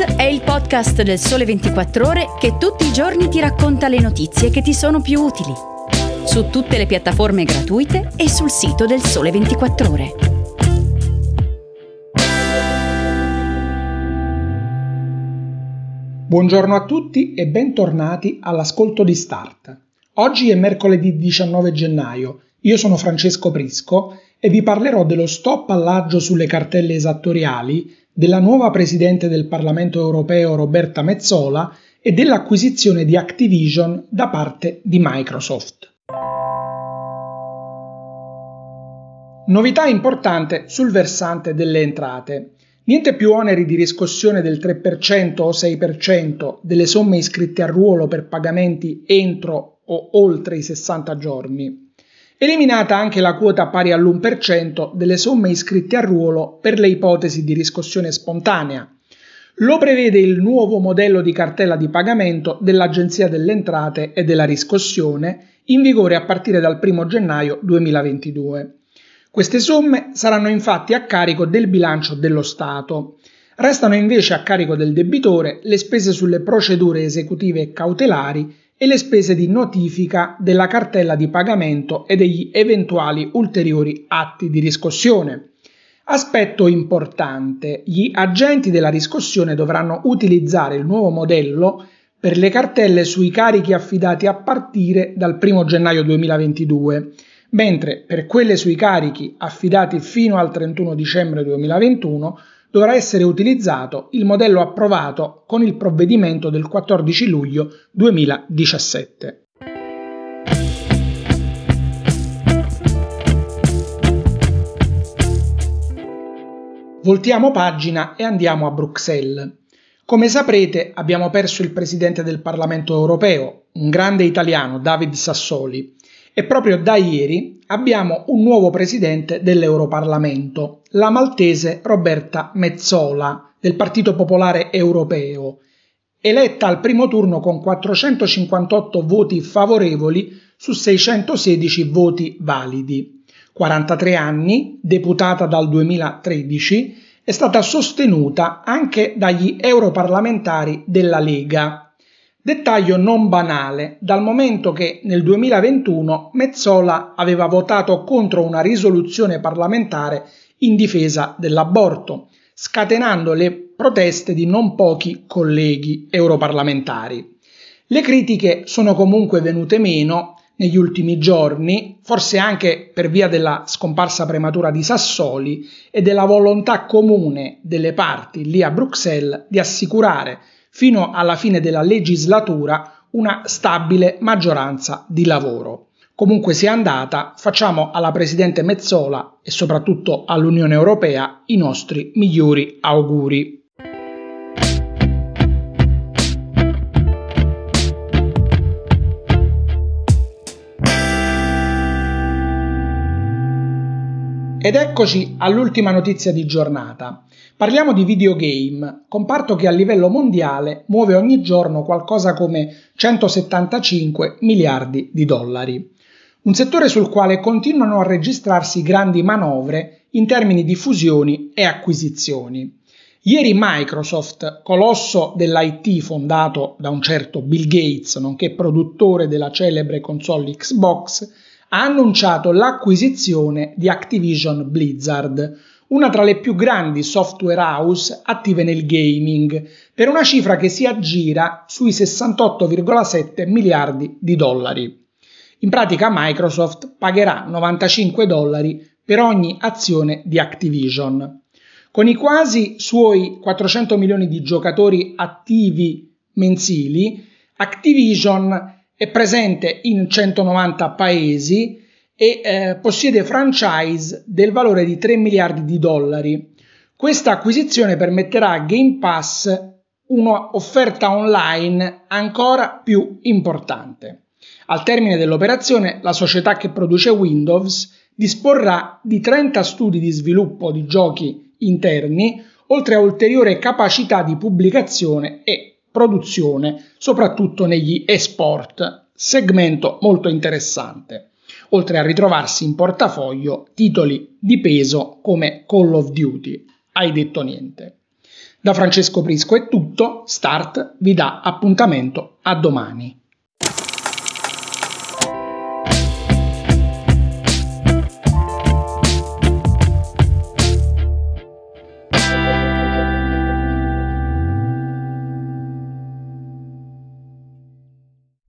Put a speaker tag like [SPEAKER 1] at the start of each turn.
[SPEAKER 1] È il podcast del Sole 24 Ore che tutti i giorni ti racconta le notizie che ti sono più utili. Su tutte le piattaforme gratuite e sul sito del Sole 24 Ore.
[SPEAKER 2] Buongiorno a tutti e bentornati all'ascolto di Start. Oggi è mercoledì 19 gennaio. Io sono Francesco Prisco e vi parlerò dello stop all'aggio sulle cartelle esattoriali, della nuova Presidente del Parlamento europeo Roberta Mezzola e dell'acquisizione di Activision da parte di Microsoft. Novità importante sul versante delle entrate. Niente più oneri di riscossione del 3% o 6% delle somme iscritte a ruolo per pagamenti entro o oltre i 60 giorni. Eliminata anche la quota pari all'1% delle somme iscritte a ruolo per le ipotesi di riscossione spontanea. Lo prevede il nuovo modello di cartella di pagamento dell'Agenzia delle Entrate e della Riscossione, in vigore a partire dal 1 gennaio 2022. Queste somme saranno infatti a carico del bilancio dello Stato. Restano invece a carico del debitore le spese sulle procedure esecutive e cautelari e le spese di notifica della cartella di pagamento e degli eventuali ulteriori atti di riscossione. Aspetto importante, gli agenti della riscossione dovranno utilizzare il nuovo modello per le cartelle sui carichi affidati a partire dal 1 gennaio 2022, mentre per quelle sui carichi affidati fino al 31 dicembre 2021 dovrà essere utilizzato il modello approvato con il provvedimento del 14 luglio 2017. Voltiamo pagina e andiamo a Bruxelles. Come saprete abbiamo perso il Presidente del Parlamento europeo, un grande italiano, David Sassoli, e proprio da ieri abbiamo un nuovo presidente dell'Europarlamento, la maltese Roberta Mezzola del Partito Popolare Europeo, eletta al primo turno con 458 voti favorevoli su 616 voti validi. 43 anni, deputata dal 2013, è stata sostenuta anche dagli europarlamentari della Lega, Dettaglio non banale, dal momento che nel 2021 Mezzola aveva votato contro una risoluzione parlamentare in difesa dell'aborto, scatenando le proteste di non pochi colleghi europarlamentari. Le critiche sono comunque venute meno negli ultimi giorni, forse anche per via della scomparsa prematura di Sassoli e della volontà comune delle parti lì a Bruxelles di assicurare fino alla fine della legislatura una stabile maggioranza di lavoro. Comunque sia andata, facciamo alla Presidente Mezzola e soprattutto all'Unione Europea i nostri migliori auguri. Ed eccoci all'ultima notizia di giornata. Parliamo di videogame, comparto che a livello mondiale muove ogni giorno qualcosa come 175 miliardi di dollari. Un settore sul quale continuano a registrarsi grandi manovre in termini di fusioni e acquisizioni. Ieri Microsoft, colosso dell'IT fondato da un certo Bill Gates, nonché produttore della celebre console Xbox, ha annunciato l'acquisizione di Activision Blizzard, una tra le più grandi software house attive nel gaming, per una cifra che si aggira sui 68,7 miliardi di dollari. In pratica Microsoft pagherà 95 dollari per ogni azione di Activision. Con i quasi suoi 400 milioni di giocatori attivi mensili, Activision è presente in 190 paesi e eh, possiede franchise del valore di 3 miliardi di dollari. Questa acquisizione permetterà a Game Pass un'offerta online ancora più importante. Al termine dell'operazione, la società che produce Windows disporrà di 30 studi di sviluppo di giochi interni, oltre a ulteriore capacità di pubblicazione e produzione, soprattutto negli esport, segmento molto interessante oltre a ritrovarsi in portafoglio titoli di peso come Call of Duty. Hai detto niente. Da Francesco Prisco è tutto, Start vi dà appuntamento a domani.